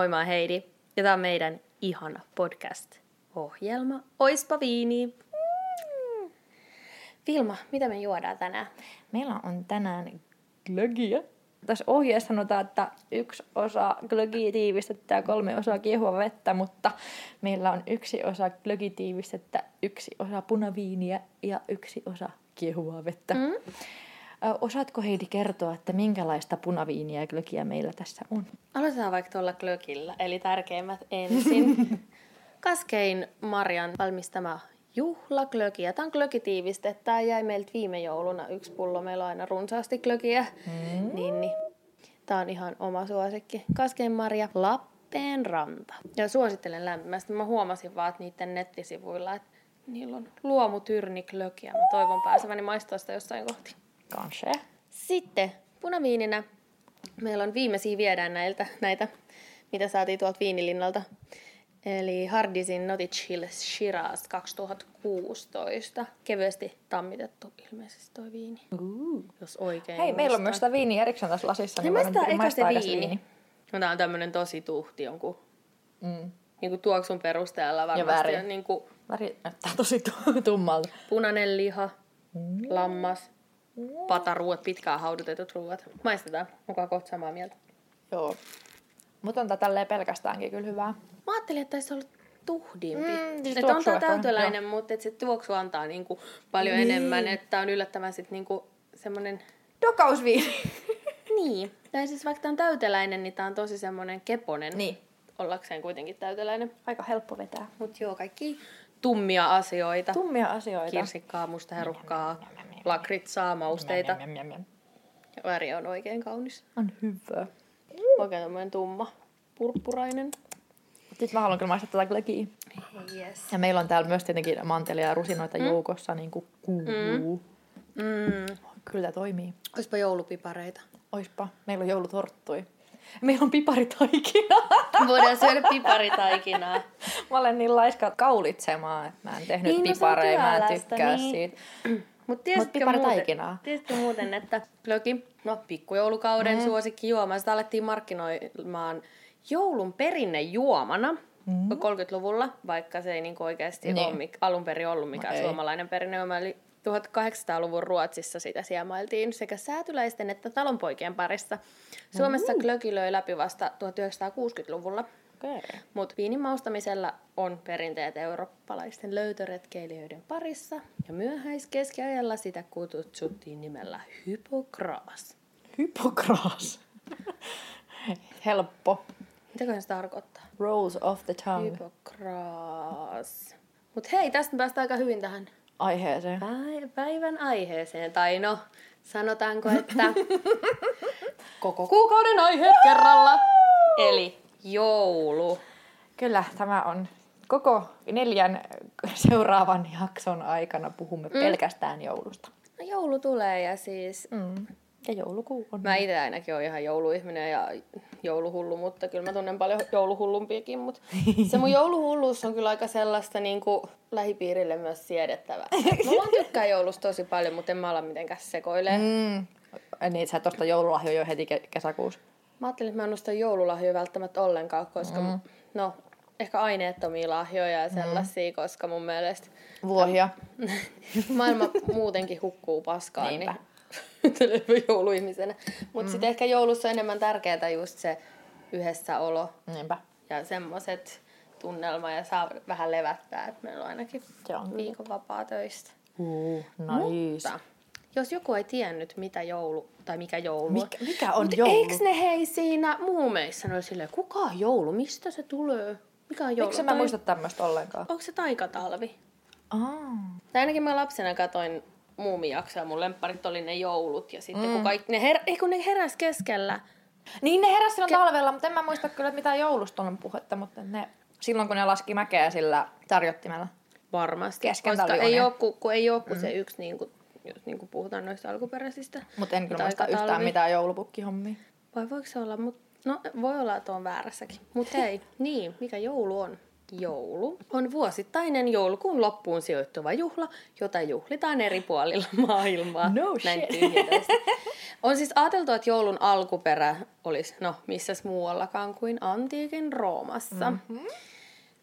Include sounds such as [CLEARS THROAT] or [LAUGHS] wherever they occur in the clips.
Moi mä oon Heidi. Ja tää on meidän ihana podcast-ohjelma Oispa viini. Mm. Vilma, mitä me juodaan tänään? Meillä on tänään glögiä. Tässä ohjeessa sanotaan, että yksi osa glögiä tiivistettä ja kolme osaa kiehua vettä, mutta meillä on yksi osa glögiä tiivistettä, yksi osa punaviiniä ja yksi osa kiehuvaa vettä. Mm. Osaatko Heidi kertoa, että minkälaista punaviiniä ja glögiä meillä tässä on? Aloitetaan vaikka tuolla glögillä, eli tärkeimmät ensin. [LAUGHS] Kaskein Marjan valmistama juhlaglögi. Ja tämä on glögitiivistettä. Tämä jäi meiltä viime jouluna yksi pullo. Meillä on aina runsaasti glögiä. Mm. Niin, niin. Tämä on ihan oma suosikki. Kaskein Marja Lappeenranta. Ja suosittelen lämpimästi. Mä huomasin vaan, että niiden nettisivuilla, että niillä on luomutyrniglögiä. Mä toivon pääseväni maistaa sitä jossain kohti. Kanske. Sitten punaviininä meillä on viimeisiä viedään näiltä, näitä, mitä saatiin tuolta viinilinnalta. Eli Hardisin Nottage Hill Shiraz 2016. Kevyesti tammitettu ilmeisesti toi viini, Uh. jos oikein Hei, meillä on myös sitä viiniä erikseen tässä lasissa. Niin voidaan maistaa se maistaa eka viini. No, tää on tämmönen tosi tuhti jonkun Mm. niin kuin tuoksun perusteella varmasti. väri. on Niin kuin Väri näyttää tosi tu- tummalta. punainen liha, lammas, pataruot, pitkään haudutetut ruuat. Maistetaan. Onko kohta samaa mieltä? Joo. Mutta on tää tälleen pelkästäänkin kyllä hyvää. Mä ajattelin, että olisi ollut tuhdimpi. Mm, siis että on tää täyteläinen, mutta et se tuoksu antaa niinku paljon Niin. enemmän. Että on yllättävän sit niinku semmonen... Dokausviini. [LAUGHS] Niin. Tai siis vaikka tää on täyteläinen, niin tää on tosi semmonen keponen. niin. Ollakseen kuitenkin täyteläinen. Aika helppo vetää. Mut joo, kaikki tummia asioita. Tummia asioita. Kirsikkaa, mustaherukkaa, lakritsaa, mausteita. Njam, njam. Ja väri on oikein kaunis. On hyvä. Oikein tämmönen tumma, purppurainen. Sitten mä haluan kyllä maistaa tätä glögiä. Yes. Ja meillä on täällä myös tietenkin mantelia ja rusinoita mm. joukossa, niin kuin kuuluu. Mm. Mm. Kyllä tämä toimii. Oispa joulupipareita. Oispa. Meillä on joulutorttui. Meillä on piparitaikina. Voidaan syödä piparitaikinaa. mä olen niin laiska kaulitsemaan, että mä en tehnyt Niin, no pipareja, mä en tykkää niin. siitä. Mutta tiesitkö, piparitaikinaa. muuten, tiesitkö muuten, että [LAUGHS] glögi, no pikkujoulukauden mm. suosikki juoma, sitä alettiin markkinoimaan joulun perinnejuomana mm. 30-luvulla, vaikka se ei niinku oikeasti Niin. ole mik, alun perin ollut mikään ei. suomalainen perinnejuoma. Eli 1800-luvun Ruotsissa sitä siemailtiin sekä säätyläisten että talonpoikien parissa. Suomessa glögi löi läpi vasta 1960-luvulla. Okay. Mutta viinin maustamisella on perinteet eurooppalaisten löytöretkeilijöiden parissa, ja myöhäiskeskiajalla sitä kutsuttiin nimellä hypokraas. Hypokraas. [LAUGHS] Helppo. Mitäköhän se tarkoittaa? Rolls off the tongue. Hypokraas. Mut hei, tästä päästään aika hyvin tähän Aiheeseen. päi- päivän aiheeseen. Tai no, sanotaanko, että [LAUGHS] koko kuukauden aiheet kerralla. Eli joulu. Kyllä, tämä on koko neljän seuraavan jakson aikana puhumme mm. pelkästään joulusta. No joulu tulee ja siis Mm. Ja joulukuu on. Mä itse ainakin olen ihan jouluihminen ja jouluhullu, mutta kyllä mä tunnen paljon jouluhullumpiakin. Mutta se mun [LAUGHS] jouluhulluus on kyllä aika sellaista niin kuin lähipiirille myös siedettävää. [LAUGHS] Mä vaan tykkään joulusta tosi paljon, mutta en mä ala mitenkään sekoilee. Mm. Niin, sä et osta joululahjoja jo heti ke- kesäkuussa. Mä ajattelin, että mä en osta joululahjoja välttämättä ollenkaan, koska mm. no, ehkä aineettomia lahjoja ja sellaisia, mm. koska mun mielestä Vuohia. [LAUGHS] maailma muutenkin hukkuu paskaan. Niinpä. [LAUGHS] Niin, jouluihmisenä. Mutta mm. sitten ehkä joulussa on enemmän tärkeää just se yhdessäolo Niinpä. ja semmoiset tunnelma ja saa vähän levättää, että meillä on ainakin kyllä. viikon vapaa töistä. Uh, nice. Mutta jos joku ei tiennyt, mitä joulu, tai mikä joulu on. Mikä, mikä on Mut joulu? Eikö ne hei siinä muumeissa ne oli silleen, kuka on joulu, mistä se tulee? Mikä on joulu? Miksi mä Tai- muista tämmöistä ollenkaan? Onko se taikatalvi? Ah. Tai ainakin mä lapsena katoin muumijaksoja, mun lempparit oli ne joulut. Ja sitten mm. kun, kaikki, ne, her, ei, kun ne heräs keskellä, Niin ne heräsi silloin talvella, mutta en mä muista kyllä, että mitään joulusta on puhetta, mutta ne, silloin kun ne laski mäkeä sillä tarjottimella. varmasti. Kesken koska ei ole, kun, kun ei ole mm. se yksi, niin kuin, jos niin kuin puhutaan noista alkuperäisistä. Mutta en kyllä muista yhtään mitään joulupukkihommia. Vai voiko se olla, mut, no voi olla, että on väärässäkin. Mutta hei, niin, mikä joulu on? Joulu on vuosittainen joulukuun loppuun sijoittuva juhla, jota juhlitaan eri puolilla [LAUGHS] maailmaa. No Näin. On siis ajateltu, että joulun alkuperä olisi, no missäs muuallakaan kuin antiikin Roomassa. Mm-hmm.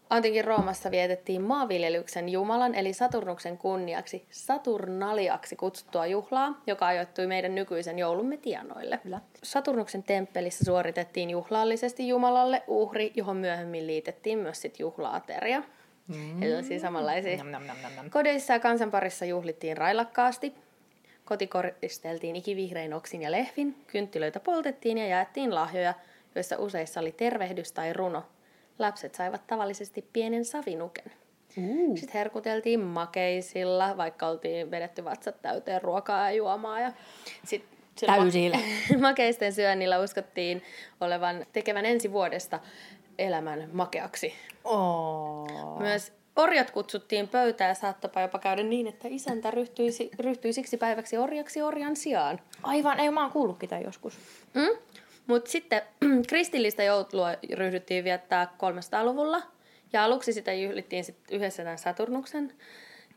Antiikin Roomassa vietettiin maanviljelyksen jumalan eli Saturnuksen kunniaksi Saturnaliaksi kutsuttua juhlaa, joka ajoittui meidän nykyisen joulumme tienoille. Kyllä. Saturnuksen temppelissä suoritettiin juhlallisesti Jumalalle uhri, johon myöhemmin liitettiin myös sit juhlaateria. Mm. Eli siis samanlaisia. Nam, nam, nam, nam, nam. Kodeissa ja kansanparissa juhlittiin railakkaasti. Koti koristeltiin ikivihrein oksin ja lehvin, kynttilöitä poltettiin ja jaettiin lahjoja, joissa useissa oli tervehdys tai runo. Lapset saivat tavallisesti pienen savinuken. Uh. Sitten herkuteltiin makeisilla, vaikka oltiin vedetty vatsat täyteen ruokaa ja juomaa. Ja sit Täysillä. [LAUGHS] makeisten syönnillä uskottiin olevan tekevän ensi vuodesta elämän makeaksi. Oh. Myös orjat kutsuttiin pöytään ja saattapa jopa käydä niin, että isäntä ryhtyisi, ryhtyi siksi päiväksi orjaksi orjan sijaan. Aivan, ei mä oon kuullutkin tämän joskus. Mm? Mutta sitten [CLEARS THROAT] kristillistä joulua ryhdyttiin viettää 300-luvulla. Ja aluksi sitä juhlittiin sit yhdessä tämän Saturnuksen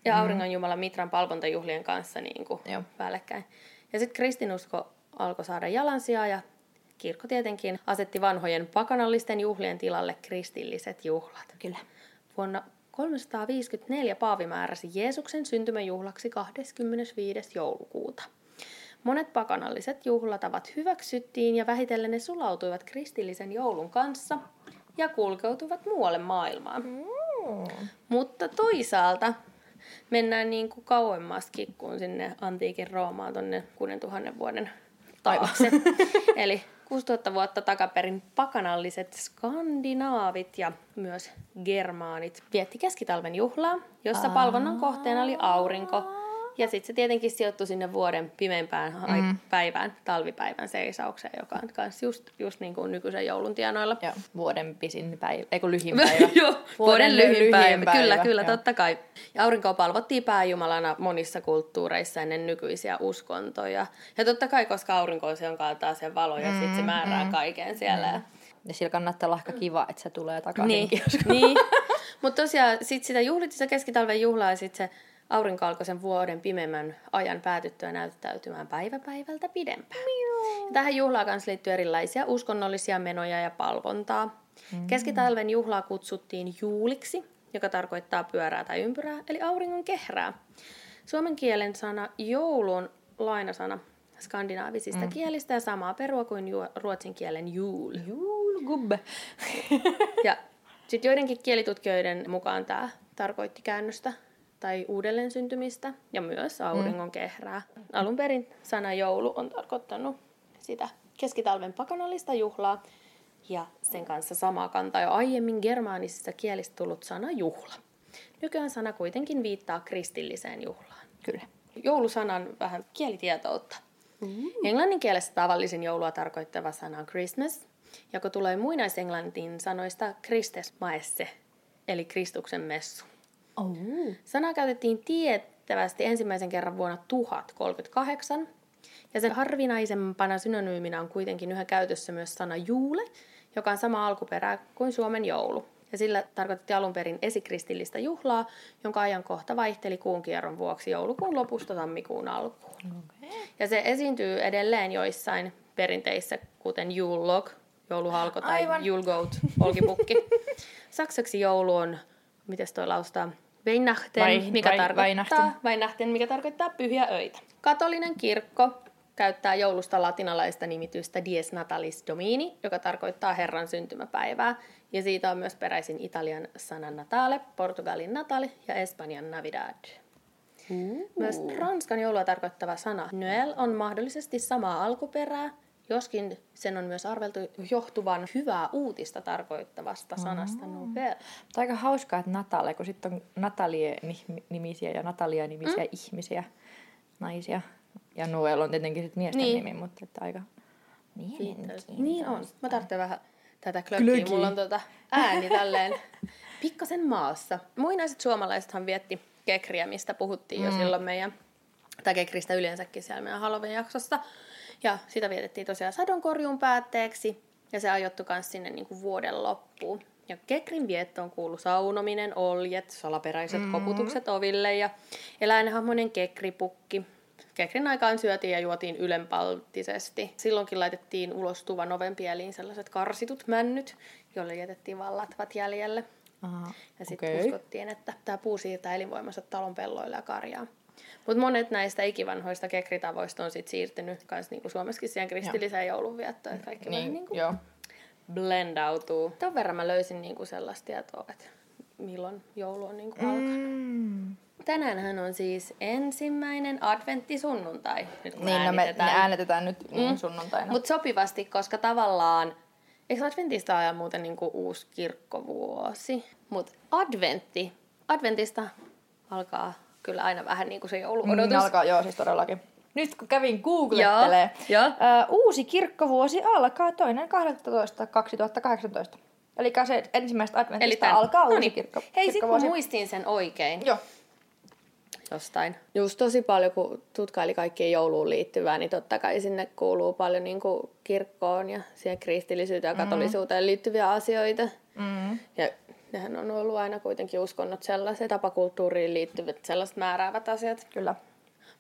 ja auringon jumala Mitran palvontajuhlien kanssa niin kuin päällekkäin. Ja sitten kristinusko alkoi saada jalansijaa ja kirkko tietenkin asetti vanhojen pakanallisten juhlien tilalle kristilliset juhlat. Kyllä. Vuonna 354 Paavi määräsi Jeesuksen syntymäjuhlaksi 25. joulukuuta. Monet pakanalliset juhlatavat hyväksyttiin ja vähitellen ne sulautuivat kristillisen joulun kanssa ja kulkeutuvat muualle maailmaan. Mm. Mutta toisaalta mennään niin kuin kauemmaskin kuin sinne antiikin Roomaan, tuonne 6000 vuoden taakse. [LAUGHS] Eli 6000 vuotta takaperin pakanalliset skandinaavit ja myös germaanit vietti keskitalven juhlaa, jossa palvonnan kohteena oli aurinko. Ja sitten se tietenkin sijoittui sinne vuoden pimeimpään mm. päivään, talvipäivän seisaukseen, joka on kans just, just niin kuin nykyisen joulun tienoilla. Joo, vuoden pisin päivä, ei kun [LAUGHS] lyhin päivä. Joo, vuoden lyhin lyhin päivä. päivä, Kyllä, kyllä, joo. totta kai. Ja aurinkoa palvottiin pääjumalana monissa kulttuureissa ennen nykyisiä uskontoja. Ja totta kai, koska aurinko on se, jonka antaa sen valo ja sitten se määrää kaiken siellä. Ja... Ja sillä kannattaa olla ehkä kiva, että se tulee takaisin. Niin, [LAUGHS] niin. mutta tosiaan sit sitä juhlittiin sitä keskitalven juhlaa ja sitten se aurinko alkoi sen vuoden pimemmän ajan päätyttyä näyttäytymään päivä päivältä pidempään. Ja tähän juhlaan kanssa liittyy erilaisia uskonnollisia menoja ja palvontaa. Mm. Keskitalven juhlaa kutsuttiin juuliksi, joka tarkoittaa pyörää tai ympyrää, eli auringon kehrää. Suomen kielen sana joulu on lainasana skandinaavisista mm. kielistä ja samaa perua kuin ju- ruotsin kielen jul. Julgubbe. Ja sitten joidenkin kielitutkijoiden mukaan tämä tarkoitti käännöstä tai uudelleen syntymistä ja myös auringon kehrää. Alun perin sana joulu on tarkoittanut sitä keskitalven pakanallista juhlaa ja sen kanssa samaa kantaa jo aiemmin germaanisista kielistä tullut sana juhla. Nykyään sana kuitenkin viittaa kristilliseen juhlaan. Kyllä. Joulusanan vähän kielitietoutta. Englannin kielessä tavallisin joulua tarkoittava sana on Christmas, joka tulee muinaisenglantin sanoista Christes maesse, eli Kristuksen messu. Oh. Sanaa käytettiin tiettävästi ensimmäisen kerran vuonna 1038, ja sen harvinaisempana synonyyminä on kuitenkin yhä käytössä myös sana juule, joka on sama alkuperää kuin Suomen joulu. Ja sillä tarkoitettiin alun perin esikristillistä juhlaa, jonka ajankohta vaihteli kuun kierron vuoksi joulukuun lopusta tammikuun alkuun. Okay. Ja se esiintyy edelleen joissain perinteissä, kuten Yule Log, jouluhalko tai Aivan. Goat, olkipukki. [LAUGHS] Saksaksi joulu on, miten toi laustaa, Weihnachten, Vai- mikä vai- tarkoittaa, Weihnachten. Weihnachten, mikä tarkoittaa pyhiä öitä. Katolinen kirkko käyttää joulusta latinalaista nimitystä Dies Natalis Domini, joka tarkoittaa Herran syntymäpäivää. Ja siitä on myös peräisin Italian sana Natale, Portugalin Natale ja Espanjan Navidad. Myös ranskan joulua tarkoittava sana Noël on mahdollisesti samaa alkuperää, joskin sen on myös arveltu johtuvan hyvää uutista tarkoittavasta sanasta Noël. Mutta aika hauskaa, että Natale, kun sitten on Natalie-nimisiä ja Natalia-nimisiä mm. ihmisiä, naisia. Ja Noel on tietenkin sit miesten Niin. nimi, mutta että aika mielenkiintoista. Niin on. Mä tarvitsen vähän tätä. Glögiä. Mulla on tota ääni tälleen pikkasen maassa. Muinaiset suomalaisethan vietti kekriä, mistä puhuttiin mm. jo silloin meidän, tai kekristä yleensäkin siellä meidän Halloween-jaksossa. Ja sitä vietettiin tosiaan sadonkorjuun päätteeksi. Ja se ajoittui myös sinne niin kuin vuoden loppuun. Ja kekrin viettoon kuulu saunominen, oljet, salaperäiset mm-hmm. koputukset oville ja eläinhahmoinen kekripukki. Kekrin aikaan syötiin ja juotiin ylenpalttisesti. Silloinkin laitettiin ulos tuvan oven pieliin sellaiset karsitut männyt, joille jätettiin vaan latvat jäljelle. Aha, Ja sitten okei. uskottiin, että tämä puu siirtää elinvoimansa talon pelloille ja karjaan. Mutta monet näistä ikivanhoista kekritavoista on sit siirtynyt kans niinku Suomessakin siihen kristilliseen joulunviettoon. Että kaikki vähän Niin, niinku joo. blendautuu. Ton verran mä löysin niinku sellaista tietoa, että milloin joulu on niinku alkanut. Mm. Tänäänhän on siis ensimmäinen adventtisunnuntai, nyt kun Niin, no me, me äänitetään. äänetetään nyt mm. sunnuntaina. Mutta sopivasti, koska tavallaan, eikö adventista ole muuten niinku uusi kirkkovuosi? Mutta adventti, adventista alkaa kyllä aina vähän niin kuin se jouluodotus. Mm, alkaa, joo, siis todellakin. Nyt kun kävin googlettelee, Joo, joo. Ö, uusi kirkkovuosi alkaa toinen 12. 2018. Eli se ensimmäistä adventista tän- alkaa uusi no niin. kirkko, Hei, sit kun kirkkovuosi. muistin sen oikein Joo. jostain. Just tosi paljon, kun tutkaili kaikkien jouluun liittyvää, niin totta kai sinne kuuluu paljon niin kuin kirkkoon ja siihen kristillisyyteen ja katolisuuteen liittyviä asioita. Mm. Ja nehän on ollut aina kuitenkin uskonnot sellaiset, tapakulttuuriin liittyvät sellaiset määräävät asiat. Kyllä.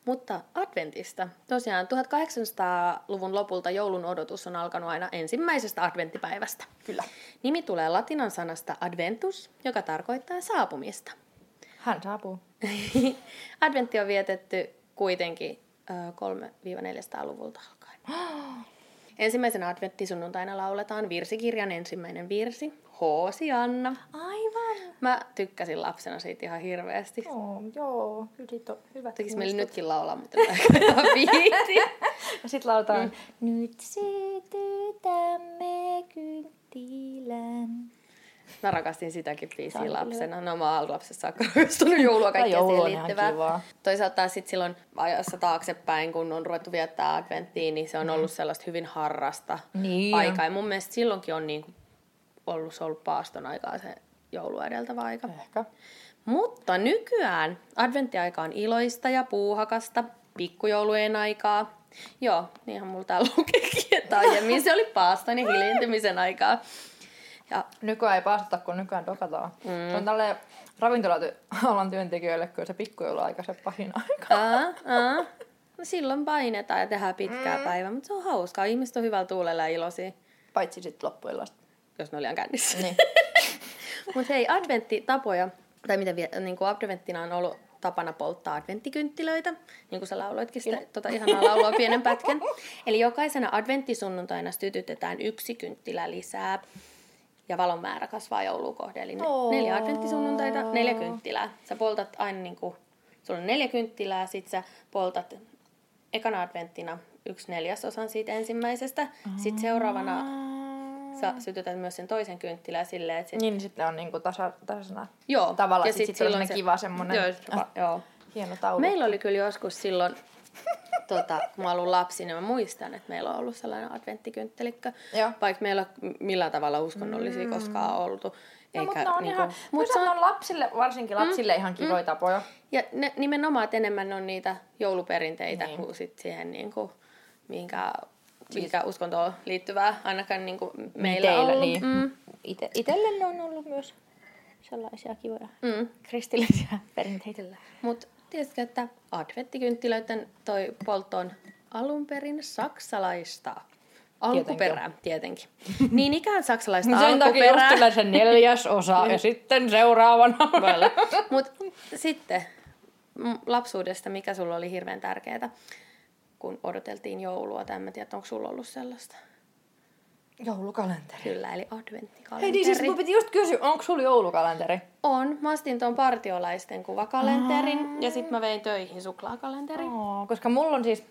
Mutta adventista. Tosiaan 1800-luvun lopulta joulun odotus on alkanut aina ensimmäisestä adventtipäivästä. Kyllä. Nimi tulee latinan sanasta adventus, joka tarkoittaa saapumista. Hän saapuu. [LAUGHS] Adventti on vietetty kuitenkin ö, 3-400-luvulta alkaen. [GASPS] Ensimmäisenä adventtisunnuntaina lauletaan virsikirjan ensimmäinen virsi, Hoosianna. Aivan. Mä tykkäsin lapsena siitä ihan hirveästi. Oh, joo, kyllä siitä on hyvät Tekis meillä nytkin laulaa, mutta ihan [LAUGHS] viitti. Ja sit lauletaan, mm. nyt sytytämme kynttilän. Mä rakastin sitäkin biisiä lapsena. No mä oon lapsessa saakka rakastunut joulua kaikkea joulu siihen liittyvää. kivaa. Toisaalta sit silloin ajassa taaksepäin, kun on ruvettu viettää adventtiin, niin se on ollut sellaista hyvin harrasta Niin. aikaa. Ja mun mielestä silloinkin on niin ollut, se ollut paaston aikaa se joulua edeltävä aika. Ehkä. Mutta nykyään adventtiaika on iloista ja puuhakasta, pikkujoulujen aikaa. Joo, niinhän mulla täällä lukeekin, että aiemmin se oli paaston ja hiljentymisen aikaa. Ja Nykyään ei päästetä, kun nykyään dokataan. Mm. Se on tälle ravintolaalan työntekijöille kyllä se pikkujouluaika se pahin aika. Aa, aa. No silloin painetaan ja tehdään pitkää mm. päivää, mutta se on hauskaa. Ihmiset on hyvällä tuulella ja iloisia, Paitsi sitten loppuillasta. Jos ne oli ihan kännissä. Niin. [LAUGHS] Mutta hei, adventtitapoja, tai vie, niin kuin adventtina on ollut tapana polttaa adventtikynttilöitä, niin kuin sä lauloitkin sitä tota ihanaa laulua pienen pätkän. Eli jokaisena adventtisunnuntaina sytytetään yksi kynttilä lisää, ja valon määrä kasvaa joulua kohden. Eli neljä adventtisunnuntaita, neljä kynttilää. Sä poltat aina niin kuin, sulla on neljä kynttilää, sit sä poltat ekana adventtina yksi neljäsosan siitä ensimmäisestä. Sitten seuraavana sä sytytät myös sen toisen kynttilän silleen, että sit, Niin, niin sitten on niinku tasa, tasana. joo. Tavallaan ja sit, sit, on silloin se... kiva semmonen Joo, äh, joo. hieno taulu. Meillä oli kyllä joskus silloin, tota, kun mä olin lapsi, niin mä muistan, että meillä on ollut sellainen adventtikynttilikkä. Joo. Vaikka meillä millään tavalla uskonnollisia mm. koskaan oltu. No, mutta Eikä, on niinku, ihan, mut se on, on lapsille, varsinkin lapsille ihan kivoja tapoja. ja ne, nimenomaan, että enemmän on niitä jouluperinteitä Niin. kuin sit siihen, niin kuin, minkä, minkä uskontoon liittyvää ainakaan niin kuin meillä on Teillä, ollut. niin. Mm. Ite, itelle on ollut myös sellaisia kivoja Mm. kristillisiä [LAUGHS] perinteitä. Mutta tiesitkö, että adventtikynttilöiden toi poltto on alun perin saksalaista? Alkuperää, tietenkin. [LAUGHS] niin ikään saksalaista [LAUGHS] Sen takia alkuperää. tulee se neljäs osa ja sitten seuraavana. Mutta sitten lapsuudesta, mikä sulla oli hirveän tärkeää, kun odoteltiin joulua, tai en mä tiedä, onko sulla ollut sellaista? Joulukalenteri. Kyllä, eli adventtikalenteri. Hei, niin siis mun piti just kysyä, onko sulla joulukalenteri? On. Mä ostin tuon partiolaisten kuvakalenterin, ja sitten mä vein töihin suklaakalenterin. Oo, koska mulla on siis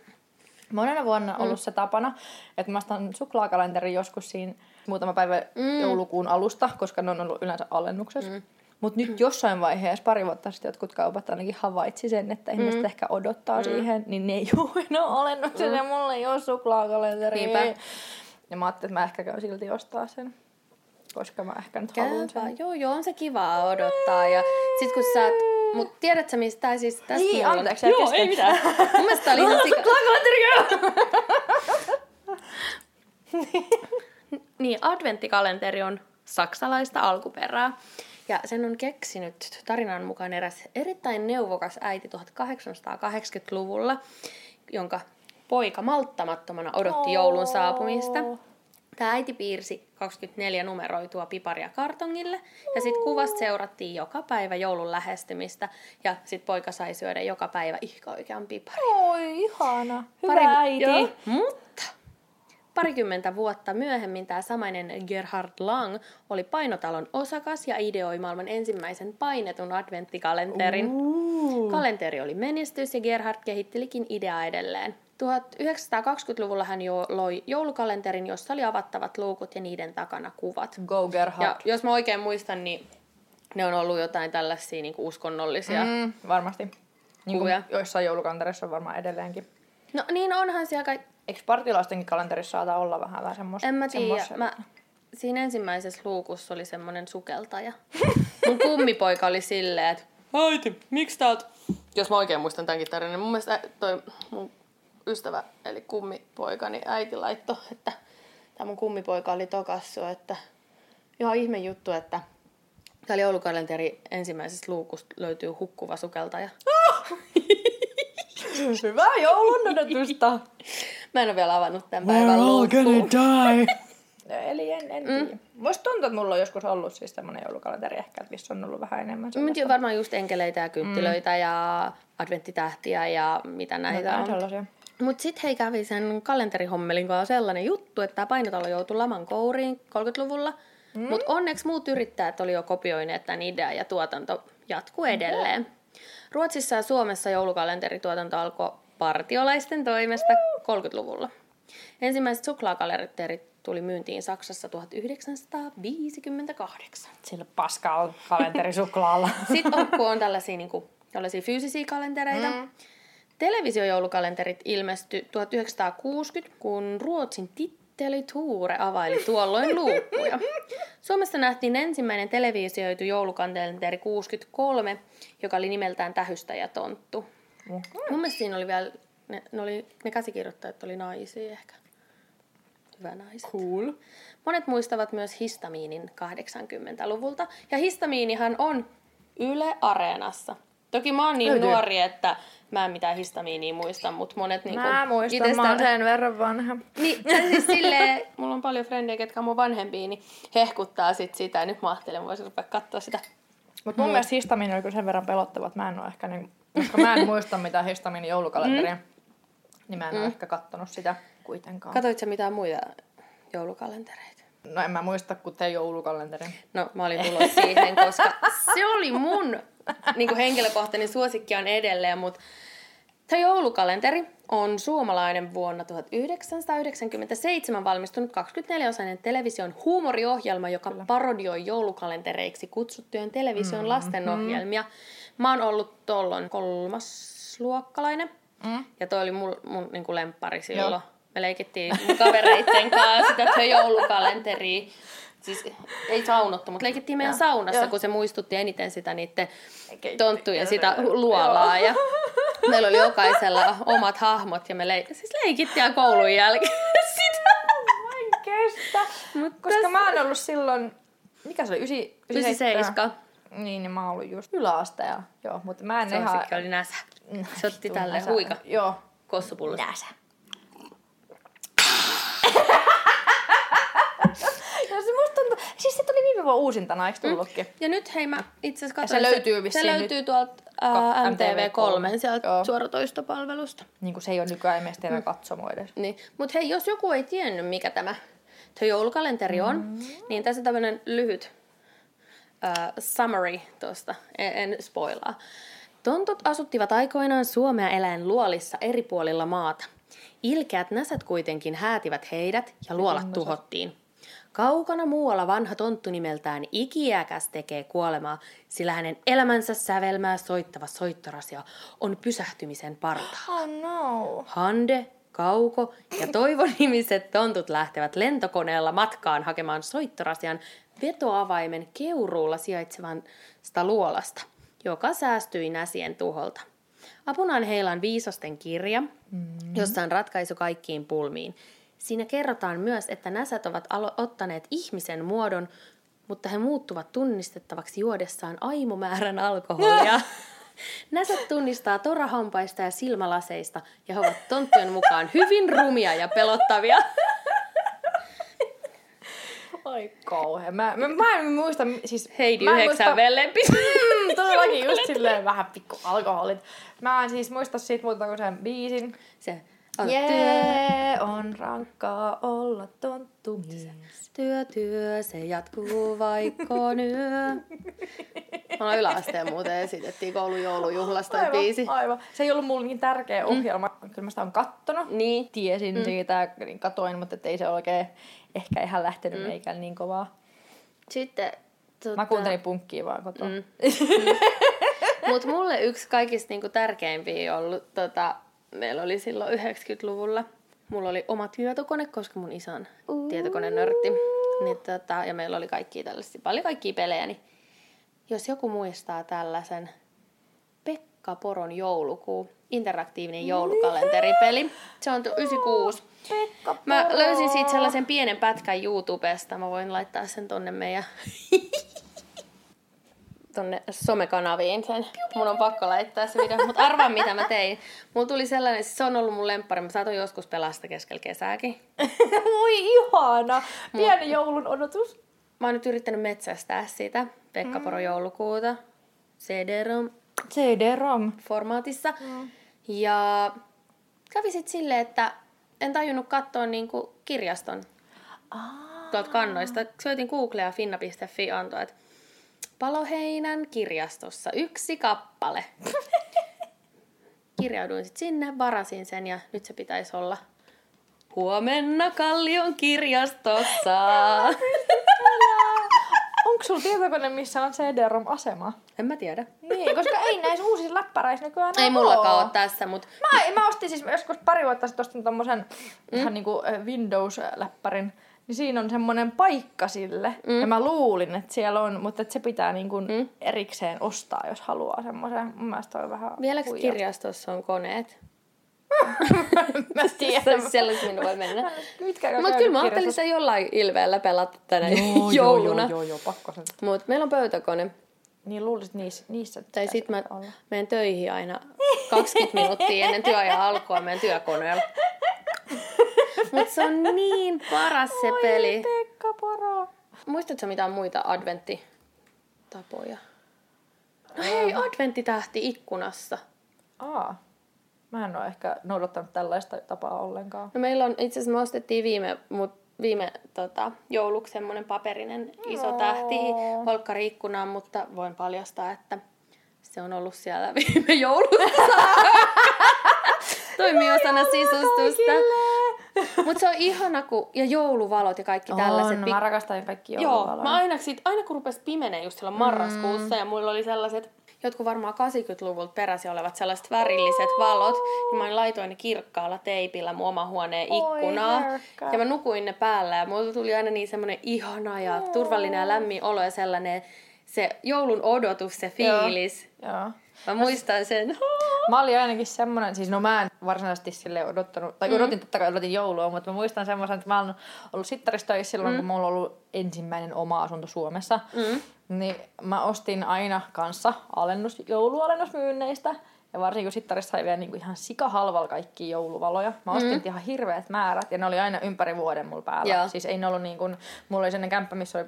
monena vuonna ollut mm. se tapana, että mä ostan suklaakalenterin joskus siinä muutama päivä mm. joulukuun alusta, koska ne on ollut yleensä alennuksessa. Mm. Mutta nyt jossain vaiheessa, pari vuotta sitten jotkut kaupat ainakin havaitsi sen, että ihmiset ehkä odottaa mm. siihen, niin ne ei [LAUGHS] ole enää alennuksessa ja mulla ei ole suklaakalenteri. Niinpä. Ja mä ajattelin, että mä ehkä käyn silti ostaa sen, koska mä ehkä nyt haluan sen. Joo, joo, on se kivaa odottaa. Ja sit kun sä. Mut tiedätkö mistä tää siis tästä Niin, anteeksi, Joo, kesken. ei mitään. Mun mielestä tää oli ihan sika... [LAUGHS] Niin, adventtikalenteri on saksalaista alkuperää. Ja sen on keksinyt tarinan mukaan eräs erittäin neuvokas äiti 1880-luvulla, jonka poika malttamattomana odotti joulun saapumista. Tämä äiti piirsi 24 numeroitua piparia kartongille ja sitten kuvasta seurattiin joka päivä joulun lähestymistä ja sitten poika sai syödä joka päivä ihka oikean piparin. Oi, ihana. Hyvä Pari, äiti. Joo, mutta parikymmentä vuotta myöhemmin tämä samainen Gerhard Lang oli painotalon osakas ja ideoi maailman ensimmäisen painetun adventtikalenterin. Uh. Kalenteri oli menestys ja Gerhard kehittelikin ideaa edelleen. 1920-luvulla hän jo loi joulukalenterin, jossa oli avattavat luukut ja niiden takana kuvat. Go Gerhard. Ja jos mä oikein muistan, niin ne on ollut jotain tällaisia niin uskonnollisia mm, varmasti. Niin kuin joissain joulukalenterissa on varmaan edelleenkin. No niin onhan siellä kai... Eikö partilaistenkin kalenterissa saata olla vähän vähän semmoista? En mä tiedä. Mä, siinä ensimmäisessä luukussa oli semmoinen sukeltaja. [LAUGHS] Mun kummipoika oli silleen, että Äiti, miksi täältä... Jos mä oikein muistan tämänkin tarinan, niin mun mielestä toi mun ystävä, eli kummipoikani äiti laitto, että tämä mun kummipoika oli tokassu, että ihan ihme juttu, että täällä joulukalenteri ensimmäisestä luukusta löytyy hukkuva sukeltaja. [LAUGHS] Hyvää joulun odotusta. [LAUGHS] Mä en ole vielä avannut tämän päivän luukkuun. die. No, eli en, en mm. tiedä. Voisi tuntua, että mulla on joskus ollut siis tämmöinen joulukalenteri ehkä, että missä on ollut vähän enemmän. Mä varmaan just enkeleitä ja kynttilöitä mm. ja adventtitähtiä ja mitä näitä no, on. Sellaisia. Mutta sitten hei kävi sen kalenterihommelin kanssa sellainen juttu, että tämä painotalo joutui laman kouriin 30-luvulla. Mm. Mutta onneksi muut yrittäjät oli jo kopioineet tämän idean ja tuotanto jatkuu edelleen. Mm. Ruotsissa ja Suomessa joulukalenterituotanto alkoi partiolaisten toimesta 30-luvulla. Ensimmäiset suklaakalenterit tuli myyntiin Saksassa 1958. Sillä paskaa kalenterisuklaalla. Sitten on, kun [LAUGHS] on tällaisia, niin kuin, tällaisia fyysisiä kalentereita, mm Televisiojoulukalenterit ilmestyi 1960, kun Ruotsin titteli Tuure availi tuolloin luukkuja. Suomessa nähtiin ensimmäinen televisioitu joulukalenteri 63, joka oli nimeltään Tähystä ja Tonttu. Okay. Mun mielestä siinä oli vielä, ne, ne, oli, ne käsikirjoittajat oli naisia ehkä. Hyvä naiset. Cool. Monet muistavat myös Histamiinin 80-luvulta. Ja Histamiinihan on Yle Areenassa. Toki mä oon niin Löytyy. nuori, että Mä en mitään histamiinia muista, mutta monet niinku... Mä muistan, itestä... mä oon sen verran vanha. Niin, siis silleen, mulla on paljon frendejä, ketkä on mun vanhempia, niin hehkuttaa sit sitä. Nyt mä ajattelin, voisin rupea katsoa sitä. Mutta mun mm. mielestä histamiini oli sen verran pelottava, että mä en ole ehkä niin... Koska mä en muista mitään histamiini joulukalenteria. Mm. Niin mä en mm. ole ehkä kattonut sitä kuitenkaan. Katoitko mitään muita joulukalentereita? No en mä muista, kun te joulukalenterin. No mä olin tullut siihen, koska se oli mun niin kuin henkilökohtainen suosikki on edelleen, mutta tämä joulukalenteri on suomalainen vuonna 1997 valmistunut 24-osainen television huumoriohjelma, joka Kyllä. parodioi joulukalentereiksi kutsuttujen television mm-hmm. lastenohjelmia. Mä oon ollut tollon kolmasluokkalainen. Mm. Ja toi oli mun, mun niin kuin lemppari silloin. Joo. Me leikittiin mun kavereitten [LAUGHS] kanssa sitä joulukalenteria siis ei saunottu, mutta leikittiin meidän ja, saunassa, jo. kun se muistutti eniten sitä niiden tonttuja, sitä luolaa. Ja [LAUGHS] meillä oli jokaisella omat hahmot ja me leik- siis leikittiin koulun jälkeen [LAUGHS] sitä. Mä en kestä. Mutta Koska mä oon ollut silloin, mikä se oli, 97? Niin, niin mä oon ollut just yläasteja. Joo, mutta mä en se ihan... Se oli näsä. Se otti tälle huika. Joo. Kossupullosta. Näsä. [LAUGHS] Siis se tuli viime vuonna uusintana, eikö tullutkin? Mm. Ja nyt hei mä itse asiassa katsoin. Se löytyy vissiin Se löytyy tuolta ää, MTV3 sieltä Joo. suoratoistopalvelusta. Niin kuin se ei ole nykyään ilmeisesti enää mm. katsomo edes. Niin. Mutta hei, jos joku ei tiennyt, mikä tämä joulukalenteri on, mm. niin tässä tämmöinen lyhyt uh, summary tuosta, en, en spoilaa. Tontut asuttivat aikoinaan Suomea eläen luolissa eri puolilla maata. Ilkeät näsät kuitenkin häätivät heidät ja luolat tuhottiin. Kaukana muualla vanha tonttu nimeltään ikiäkäs tekee kuolemaa, sillä hänen elämänsä sävelmää soittava soittorasia on pysähtymisen partaalla. Oh no. Hande, Kauko ja Toivo-nimiset tontut lähtevät lentokoneella matkaan hakemaan soittorasian vetoavaimen keuruulla sijaitsevasta luolasta, joka säästyi näsien tuholta. Apunaan heillä on viisasten kirja, mm. jossa on ratkaisu kaikkiin pulmiin – Siinä kerrotaan myös, että näsät ovat alo- ottaneet ihmisen muodon mutta he muuttuvat tunnistettavaksi juodessaan aimomäärän alkoholia. [LAUGHS] Näsät tunnistaa torahampaista ja silmälaseista ja he ovat tonttujen mukaan hyvin rumia ja pelottavia. Ai kauhean. Mä, mä, mä en muista, siis... Heidi yhdeksän vellempi. Mm, todellakin just silleen vähän pikku alkoholit. Mä en siis muista siitä muuta kuin sen biisin. Se Jee, on rankkaa olla tonttumies. Työ, työ, se jatkuu vaikka yö. Me ollaan yläasteen muuten esitettiin koulun joulujuhlasta toi biisi. Aivan. Se ei ollut mulle niin tärkeä ohjelma. Mm. Kyllä mä sitä on kattonut. Niin. Tiesin mm. siitä ja niin katoin, mutta ei se oikein ehkä ihan lähtenyt mm. meikällä niin kovaa. Sitten... Tota... Mä kuuntelin punkkia vaan kotona. Mm. [LAUGHS] Mutta mulle yksi kaikista niinku tärkeimpiä ollut, tota, meillä oli silloin 90-luvulla, mulla oli oma tietokone, koska mun isän tietokone nörtti. Niin, tota, ja meillä oli kaikki tällaisia, paljon kaikkia pelejä, niin jos joku muistaa tällaisen Pekka Poron joulukuu, interaktiivinen joulukalenteripeli. Se on 96. Pekka Poro. Mä löysin siitä sellaisen pienen pätkän YouTubesta. Mä voin laittaa sen tonne meidän [LAUGHS] tonne somekanaviin sen. Mun on pakko laittaa se video, mutta arvaa mitä mä tein. Mulla tuli sellainen, se on ollut mun lemppari, mä saatoin joskus pelasta keskellä kesääkin. [LAUGHS] Voi ihana! Pieni Mut, joulun odotus. Mä oon nyt yrittänyt metsästää sitä, Pekka Poro mm. joulukuuta, CD-ROM. CD-ROM. Formaatissa. Mm. Ja kävi sit silleen, että en tajunnut katsoa niinku kirjaston Aa. tuolta kannoista. Soitin Googlea finna.fi antoi, että Paloheinän kirjastossa yksi kappale. Kirjauduin sitten sinne, varasin sen ja nyt se pitäisi olla huomenna Kallion kirjastossa. Onko sulla tietokone, missä on CD-ROM-asema? En mä tiedä. Niin, koska ei näissä uusissa läppäreissä nykyään Ei mullakaan ole tässä, mutta... Mä, mä ostin siis joskus pari vuotta sitten ostin tommosen mm. ihan niinku Windows-läppärin niin siinä on semmoinen paikka sille. Mm. Ja mä luulin, että siellä on, mutta että se pitää niin kuin mm. erikseen ostaa, jos haluaa semmoisen. Mun mielestä on vähän Vieläkö kirjastossa on koneet? [LAUGHS] mä tiedän. Sellaisi minun voi mennä. Mutta kyllä mä ajattelin sen jollain ilveellä pelata tänä joo, jouluna. Joo, joo, joo, pakko sen. Mutta meillä on pöytäkone. Niin luulisit niissä, niissä Tai sit mä olla. menen töihin aina 20 minuuttia ennen työajan alkua meidän työkoneella. [LAUGHS] [LAUGHS] Mutta se on niin paras se Oi, peli. Pekka Poro. Muistatko mitään muita adventtitapoja? No hei, adventtitähti ikkunassa. Aa. Mä en ole ehkä noudattanut tällaista tapaa ollenkaan. No meillä on, itse asiassa me ostettiin viime, mut viime tota, jouluksi semmoinen paperinen iso tähti holkkari ikkunaan, mutta voin paljastaa, että se on ollut siellä [LAUGHS] viime joulussa. [LAUGHS] Toimii osana sisustusta. [LAUGHS] Mutta se on ihana, kun, ja jouluvalot ja kaikki on, tällaiset. mä rakastan kaikki jouluvaloja. Joo, mä aina, sit, aina kun rupesi pimenee just silloin marraskuussa mm. ja mulla oli sellaiset, jotkut varmaan 80-luvulta peräsi olevat sellaiset värilliset valot, niin mä laitoin ne kirkkaalla teipillä mun oma huoneen ikkunaa. ja mä nukuin ne päällä ja mulla tuli aina niin semmonen ihana ja oh. turvallinen ja lämmin olo ja sellainen se joulun odotus, se fiilis. Joo. Joo. Mä muistan sen. Mä olin ainakin semmonen, siis no mä en varsinaisesti sille odottanut, tai mm. odotin totta kai odotin joulua, mutta mä muistan semmoisen, että mä olen ollut sittarissa silloin, mm. kun mulla on ollut ensimmäinen oma asunto Suomessa. Mm. Niin mä ostin aina kanssa alennus, joulualennusmyynneistä. Ja varsinkin kun sittarissa sai vielä niinku ihan sikahalvalla kaikki jouluvaloja. Mä ostin mm. ihan hirveät määrät ja ne oli aina ympäri vuoden mulla päällä. Joo. Siis ei ne ollut niin kuin, mulla oli sellainen kämppä, missä oli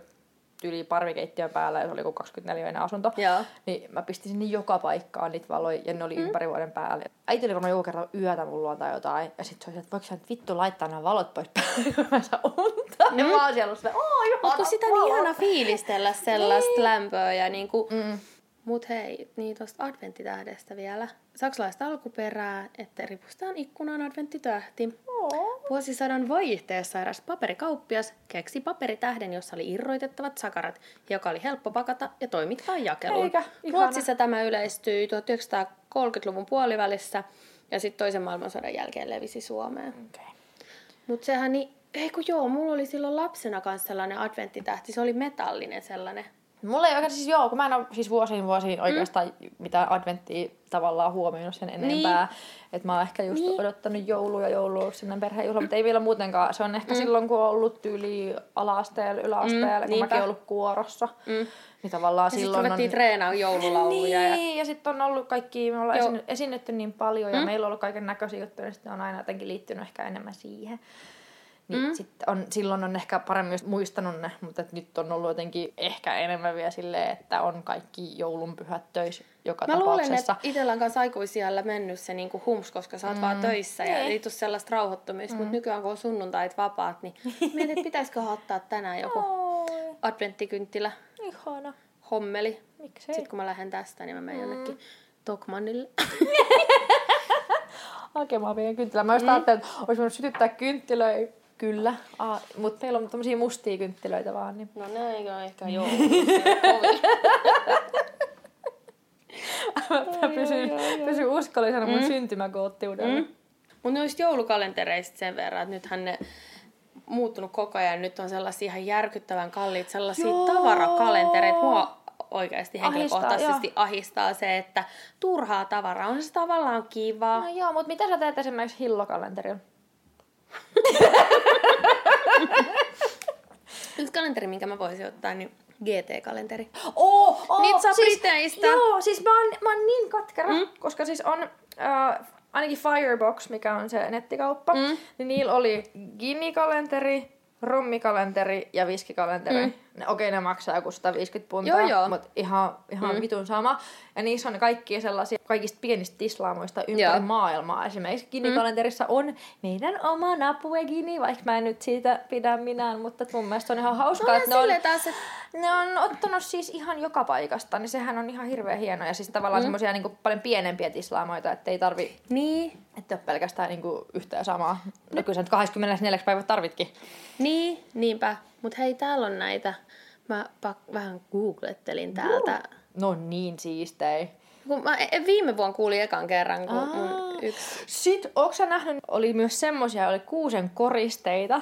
yli parvikeittiön päällä ja se oli 24 asunto. Joo. Niin mä pistin sinne joka paikkaan niitä valoja ja ne oli mm. ympäri vuoden päällä. Äiti oli varmaan joku kerran yötä mun luota jotain. Ja sit se oli, että voiko sä nyt vittu laittaa nämä valot pois päältä, [LAUGHS] mä saan unta. Mm. Ja mä oon siellä sitä, ooo Mutta sitä niin ihana fiilistellä sellaista niin. lämpöä ja niinku... Mm. Mut hei, niin tosta adventtitähdestä vielä. Saksalaista alkuperää, että ripustaan ikkunaan adventtitähti. Oh. Vuosisadan vaihteessa eräs paperikauppias keksi paperitähden, jossa oli irroitettavat sakarat, joka oli helppo pakata ja toimittaa jakeluun. Eikä, Ruotsissa tämä yleistyi 1930-luvun puolivälissä ja sitten toisen maailmansodan jälkeen levisi Suomeen. Okay. Mutta sehän niin, ei kun joo, mulla oli silloin lapsena kanssa sellainen adventtitähti, se oli metallinen sellainen Mulla ei oikein, siis joo, kun mä en ole siis vuosiin vuosiin oikeastaan mm. mitään adventtia tavallaan huomioinut sen enempää. Niin. Että mä oon ehkä just niin. odottanut joulua ja joulua sinne perhejuhla, mutta ei vielä muutenkaan. Se on ehkä mm. silloin, kun on ollut tyyli ala-asteella, yläasteella, mm, kun niinpä. mäkin ollut kuorossa. Mm. Niin tavallaan ja silloin sit on... treenaa joululauluja. Niin, ja, ja sitten on ollut kaikki, me ollaan Joo. esinnetty niin paljon ja mm. meillä on ollut kaiken näköisiä juttuja, niin sitten on aina jotenkin liittynyt ehkä enemmän siihen. Niin mm. sit on, silloin on ehkä paremmin muistanut ne, mutta nyt on ollut jotenkin ehkä enemmän vielä silleen, että on kaikki joulunpyhät töissä joka Mä tapauksessa. luulen, että itsellä on kanssa aikuisiellä mennyt se niinku hums, koska sä oot mm. vaan töissä ja ei tule sellaista rauhoittumista, mm. mutta nykyään kun on sunnuntait vapaat, niin [LAUGHS] mietin, että pitäisikö ottaa tänään joku Oi. adventtikynttilä. Ihana. Hommeli. Miksei? Sitten kun mä lähden tästä, niin mä menen mm. jonnekin Tokmanille. [LAUGHS] Hakemaan vielä kynttilää. Mä just mm. ajattelin, että olisi voinut sytyttää kynttilöitä Kyllä, ah, mutta meillä on tämmöisiä mustia kynttilöitä vaan. Niin... No ne ei ole ehkä joo. [LAUGHS] Mä pysyn, pysyn uskollisena mun mm. syntymäkoottiudella. Mm. Mutta noista joulukalentereista sen verran, että nythän ne muuttunut koko ajan. Nyt on sellaisia ihan järkyttävän kalliit sellaisia Joo. tavarakalentereita. Mua oikeasti henkilökohtaisesti ahistaa, ahistaa se, että turhaa tavaraa on se tavallaan kivaa. No joo, mutta mitä sä teet esimerkiksi hillokalenterilla? [LAUGHS] [LAUGHS] Yksi kalenteri, minkä mä voisin ottaa, niin GT-kalenteri. Oh, oh, Niitä saa siis, Briteistä. Joo, siis mä oon, mä oon niin katkera, mm. koska siis on... Uh, ainakin Firebox, mikä on se nettikauppa, mm. niin niillä oli Gini-kalenteri, rommikalenteri ja viskikalenteri. Mm. Ne, okei, ne maksaa joku 150 puntaa, joo, joo. mutta ihan, ihan mm. vitun sama. Ja niissä on kaikki sellaisia kaikista pienistä tislaamoista ympäri joo. maailmaa. Esimerkiksi Gini-kalenterissa mm. on meidän oma Napue Gini, vaikka mä en nyt siitä pidä minään, mutta mun mielestä on ihan hauskaa, no, että ne on, taas, että... ne on ottanut siis ihan joka paikasta, niin sehän on ihan hirveän hieno. Ja siis tavallaan mm. semmoisia niin paljon pienempiä tislaamoita, että ei tarvi... Niin. Että ole pelkästään niin kuin yhtä ja samaa. No kyllä sä nyt 24 päivät tarvitkin. Niin, niinpä. Mutta hei, täällä on näitä. Mä pak- vähän googlettelin täältä. No niin siistei. Kun mä e, viime vuonna kuulin ekan kerran, kun Aa. mun yksi... Sitten, onko sä nähnyt, oli myös semmosia, oli kuusen koristeita,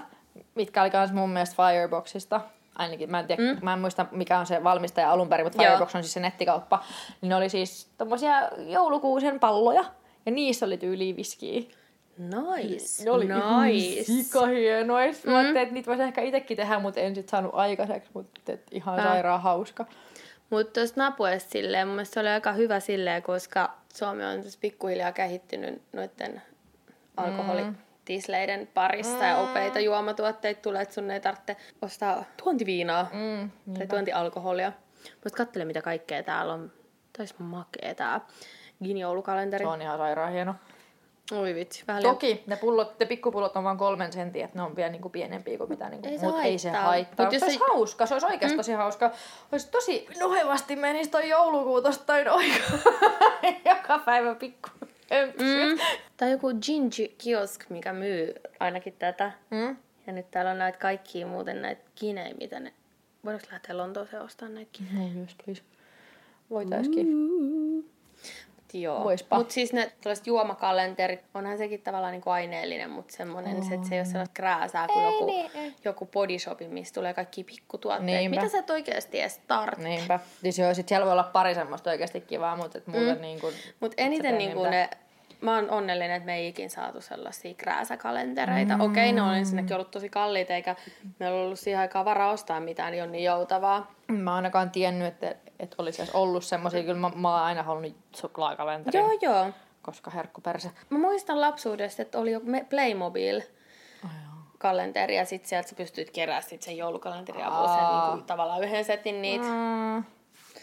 mitkä oli myös mun mielestä Fireboxista. Ainakin, mä en, tiedä, mm. mä en muista mikä on se valmistaja alun perin, mutta Firebox on siis se nettikauppa. Niin ne oli siis tommosia joulukuusen palloja, ja niissä oli tyyliin viskiä. Nice. Ne oli nice. ihan sikahienoja. Mm. Mä ajattelin, että niitä voisi ehkä itsekin tehdä, mutta en sit saanut aikaiseksi. Mutta ihan äh. sairaan hauska. Mutta tuosta Napuesta silleen, mun mielestä se oli aika hyvä silleen, koska Suomi on tässä pikkuhiljaa kehittynyt noiden alkoholitisleiden parissa mm. ja upeita juomatuotteita tulee, että sun ei tarvitse ostaa tuontiviinaa mm, tai tuontialkoholia. Mutta katsele, mitä kaikkea täällä on. Taisi makea tää Gini-joulukalenteri. Se on ihan sairaan hieno. Oi vitsi, vähän Toki liian... ne, pullot, ne pikkupullot on vain kolmen sentin, että ne on vielä niinku pienempiä kuin mitä. Niinku, ei se mut ei se haittaa. Mut se olisi hauska, se olisi oikeasti mm. tosi hauska. Olisi tosi nohevasti menisi toi joulukuu tosta toi [LAUGHS] Joka päivä pikku mm. Tai joku Gingy kiosk, mikä myy ainakin tätä. Mm. Ja nyt täällä on näitä kaikkia muuten näitä kinejä, mitä ne... Voidaanko lähteä Lontooseen ostamaan näitä kinejä? No, yes, please. Voitaisiin. Mm. Joo. Mutta siis ne tällaiset juomakalenterit, onhan sekin tavallaan niinku aineellinen, mutta semmoinen, oh. se, että se ei ole sellaista krääsää kuin ei, joku, niin, joku bodyshopi, missä tulee kaikki pikkutuotteet. Niinpä. Mitä sä et oikeasti edes tarvitse? Niinpä. Siis joo, sit siellä voi olla pari semmoista oikeasti kivaa, mutta et muuten mm. niin kuin, Mut eniten niin kuin ne mä oon onnellinen, että me ei ikin saatu sellaisia krääsäkalentereita. Mm. Okei, ne on ensinnäkin ollut tosi kalliita, eikä meillä ollut siihen aikaan varaa ostaa mitään, niin on niin joutavaa. Mä ainakaan tiennyt, että, että olisi edes ollut semmoisia. Kyllä mä, mä oon aina halunnut suklaakalenterin. Joo, joo. Koska herkkuperse. Mä muistan lapsuudesta, että oli joku Playmobil kalenteri ja sitten sieltä sä pystyt kerää sit sen joulukalenterin avulla sen niin tavallaan yhden setin niitä. Mm.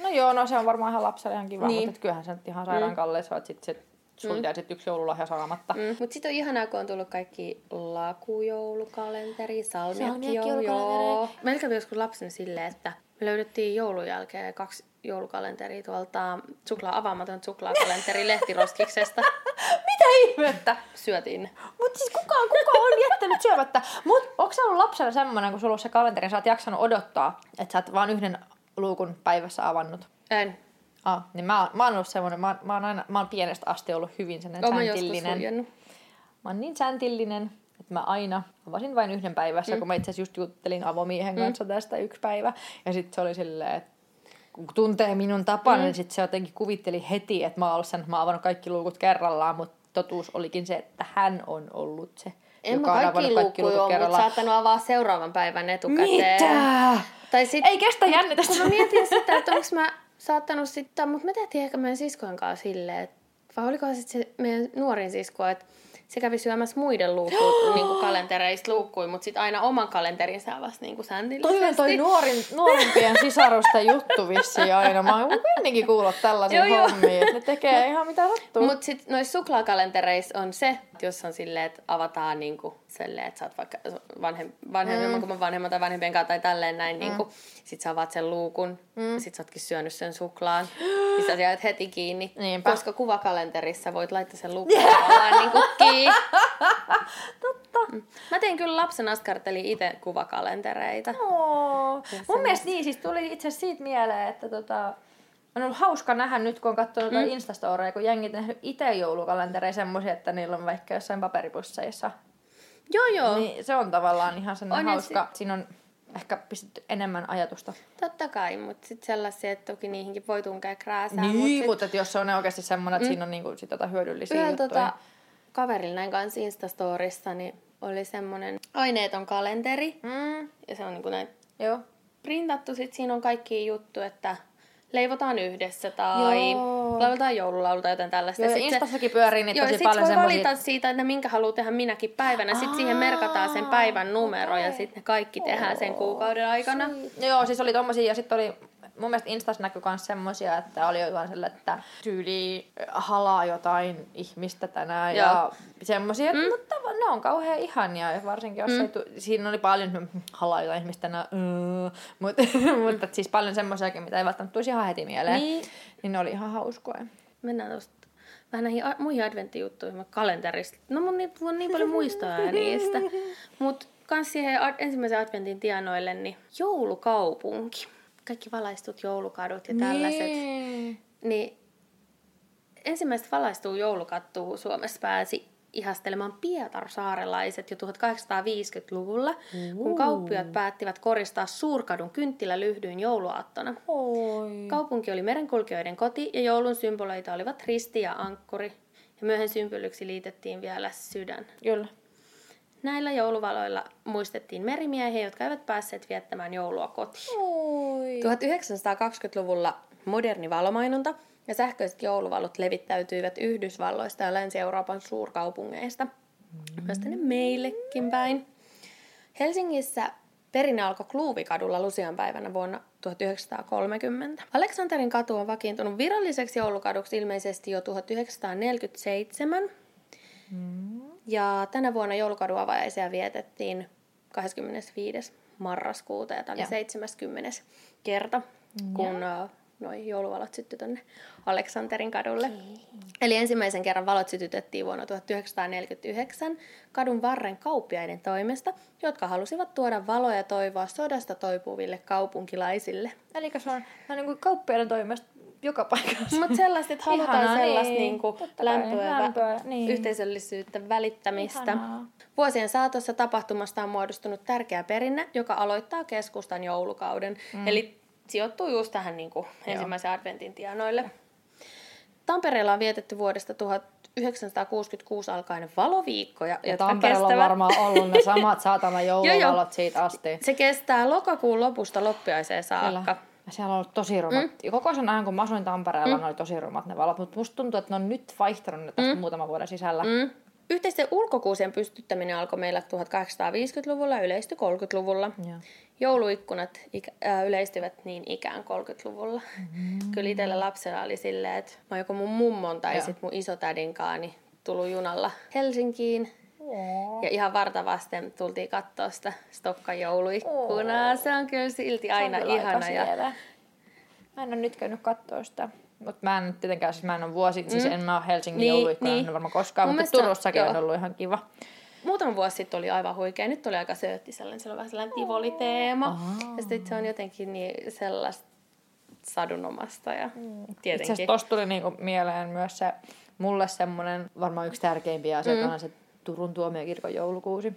No joo, no se on varmaan ihan lapselle ihan kiva, niin. mutta kyllähän se ihan sairaan mm. kalleissa, että sit se sulta mm. sitten yksi joululahja saamatta. Mm. Mutta sitten on ihanaa, kun on tullut kaikki lakujoulukalenteri, salmiakki, joo. Meillä kävi joskus lapsen silleen, että me löydettiin joulun jälkeen kaksi joulukalenteria tuolta suklaa, avaamaton suklaakalenteri lehtiroskiksesta. [LAUGHS] Mitä ihmettä? Syötiin. Mutta siis kuka, kuka on jättänyt syömättä? Mut onko ollut lapsella semmoinen, kun sulla on se kalenteri, sä oot jaksanut odottaa, että sä oot vaan yhden luukun päivässä avannut? En. Ah, niin mä, mä oon ollut semmoinen, mä, mä, oon aina, mä oon pienestä asti ollut hyvin sellainen säntillinen. Mä oon niin säntillinen, että mä aina avasin vain yhden päivässä, mm. kun mä itse asiassa just juttelin avomiehen mm. kanssa tästä yksi päivä. Ja sitten se oli silleen, että kun tuntee minun tapani, Mm. niin sit se jotenkin kuvitteli heti, että mä oon ollut sen, että mä oon avannut kaikki luukut kerrallaan, mutta totuus olikin se, että hän on ollut se, En joka on kaikki avannut luukkuja ole, mutta saattanut avaa seuraavan päivän etukäteen. Mitä? Tai sit, Ei kestä jännitystä. kun mä mietin sitä, että onko mä saattanut sitten, mutta me tehtiin ehkä meidän siskojen kanssa silleen, että, vai olikohan sitten se meidän nuorin sisko, että se kävi syömässä muiden luukkuun, [GASPS] niin kuin kalentereista luukkuun, mutta sitten aina oman kalenterinsa avasi niin kuin säntillisesti. Toi on toi nuorin, nuorimpien sisarusta juttu vissiin aina. Mä oon ennenkin kuullut tällaisia Joo, joo. hommia, että ne tekee ihan mitä sattuu. Mutta sitten noissa suklaakalentereissa on se, että jos on silleen, että avataan niinku silleen, että sä oot vaikka vanhem, vanhemman mm. kuin vanhemman tai vanhempien kanssa tai tälleen näin, mm. niinku, sit sä avaat sen luukun, mm. sit sä ootkin syönyt sen suklaan, niin sä jäät heti kiinni. Niinpä. Koska kuvakalenterissa voit laittaa sen luukun [LAUGHS] yeah. niinku kiinni. Totta. Mä tein kyllä lapsen askarteli itse kuvakalentereita. Oo. Mun mielestä niin, siis tuli itse siitä mieleen, että tota, on ollut hauska nähdä nyt, kun on katsonut mm. Instastoreja, kun jengit tehnyt itse joulukalentereja semmoisia, että niillä on vaikka jossain paperipusseissa. Joo joo, niin. Se on tavallaan ihan On sellainen ja hauska. Siinä on ehkä pistetty enemmän ajatusta. totta kai, mutta sitten sellaisia, että toki niihinkin voi tunkea krääsää. niin, mut sit- mutta jos se on oikeasti semmoinen, että mm. siinä on niinku sit jotain hyödyllisiä Yhdellä juttuja. tota, kaverilla näin kanssa Instastorissa, niin oli semmoinen aineeton kalenteri. Mm, Ja se on niin näin joo. printattu. Sitten siinä on kaikki juttu, että leivotaan yhdessä tai Joo. lauletaan joululaulu tai jotain tällaista. Joo, ja sit se- Instassakin pyörii niitä Joo, tosi paljon voi semmosia... valita siitä, että minkä haluaa tehdä minäkin päivänä. Sitten siihen merkataan sen päivän numero ja sitten ne kaikki tehdään sen kuukauden aikana. Joo, siis oli tommosia ja sitten oli mun mielestä Instas näkyi myös semmosia, että oli jotain sille, että tyyli halaa jotain ihmistä tänään Joo. ja semmosia, mm. mutta ne on kauhean ihania ja varsinkin jos mm. ei tu- siinä oli paljon mm, [LAUGHS] halaa jotain ihmistä tänään, öö, mutta, [LAUGHS] mutta siis paljon semmosiakin, mitä ei välttämättä tulisi ihan heti mieleen, Niin. niin ne oli ihan hauskoja. Mennään tuosta vähän näihin a- muihin adventtijuttuihin, kalenterista. No mun niin, on niin paljon muistoja niistä. [LAUGHS] Mutta kans siihen ad- ensimmäisen adventin tienoille, niin joulukaupunki. Kaikki valaistut joulukadut ja tällaiset. Niin. Niin ensimmäistä valaistua joulukattua Suomessa pääsi ihastelemaan pietarsaarelaiset jo 1850-luvulla, kun kauppiat päättivät koristaa suurkadun kynttilälyhdyin jouluaattona. Oi. Kaupunki oli merenkulkijoiden koti ja joulun symboleita olivat risti ja ankkuri. Ja myöhemmin symboliksi liitettiin vielä sydän. Kyllä. Näillä jouluvaloilla muistettiin merimiehiä, jotka eivät päässeet viettämään joulua kotiin. Oi. 1920-luvulla moderni valomainonta ja sähköiset jouluvalot levittäytyivät Yhdysvalloista ja Länsi-Euroopan suurkaupungeista. Myös tänne meillekin päin. Helsingissä perinne alkoi Kluuvikadulla Lusian päivänä vuonna 1930. Aleksanterin katu on vakiintunut viralliseksi joulukaduksi ilmeisesti jo 1947. Ja tänä vuonna joulukadun avajaisia vietettiin 25. marraskuuta ja tämä oli Joo. 70. kerta, kun uh, noi jouluvalot syttyi tonne Aleksanterin kadulle. Eli ensimmäisen kerran valot sytytettiin vuonna 1949 kadun varren kauppiaiden toimesta, jotka halusivat tuoda valoja ja toivoa sodasta toipuville kaupunkilaisille. Eli se on, on niin kuin kauppiaiden toimesta joka paikassa. Mutta sellaista, että halutaan Ihanaa, sellaista niin. Totta kai, lämpöä, lämpöä, niin. yhteisöllisyyttä, välittämistä. Ihanaa. Vuosien saatossa tapahtumasta on muodostunut tärkeä perinne, joka aloittaa keskustan joulukauden. Mm. Eli sijoittuu just tähän niinku ensimmäisen adventin tienoille. Tampereella on vietetty vuodesta 1966 alkaen valoviikkoja, Ja jotka Tampereella on kestävät... varmaan ollut ne samat saatana [LAUGHS] jouluvalot siitä asti. Se kestää lokakuun lopusta loppiaiseen saakka. Kyllä. Ja siellä on ollut tosi rumat. Mm. Koko sen ajan, kun mä asuin Tampereella, mm. ne oli tosi rumat ne valot. Mutta musta tuntuu, että ne on nyt vaihtanut ne tästä mm. muutaman vuoden sisällä. Mm. Yhteisten ulkokuusien pystyttäminen alkoi meillä 1850-luvulla ja yleistyi 30-luvulla. Joo. Jouluikkunat äh, yleistyvät niin ikään 30-luvulla. Mm. Kyllä itsellä lapsena oli silleen, että mä joko mun mummon tai Joo. sit mun isotädinkaan niin tullut junalla Helsinkiin. Oo. Ja ihan vartavasten tultiin katsoa sitä Stokkan jouluikkunaa. Se on kyllä silti aina Se kyllä ihana. Ja... Mä en ole nyt käynyt katsoa sitä. Mutta mä en tietenkään, siis mä en ole vuosi, mm. siis en mä ole Helsingin Niin, jouluikkuna niin. varmaan koskaan, Mun mutta Turussakin joo. on ollut ihan kiva. Muutama vuosi sitten oli aivan huikea. Nyt oli aika söötti sellainen. Siellä on vähän sellainen tivoli-teema. Aa. Ja sitten se on jotenkin niin sellaista sadunomasta. Ja Mm. Itse tietenkin. asiassa tosta tuli niinku mieleen myös se, mulle semmonen varmaan yksi tärkeimpiä asioita mm. on se Turun tuomiokirkon joulukuusi.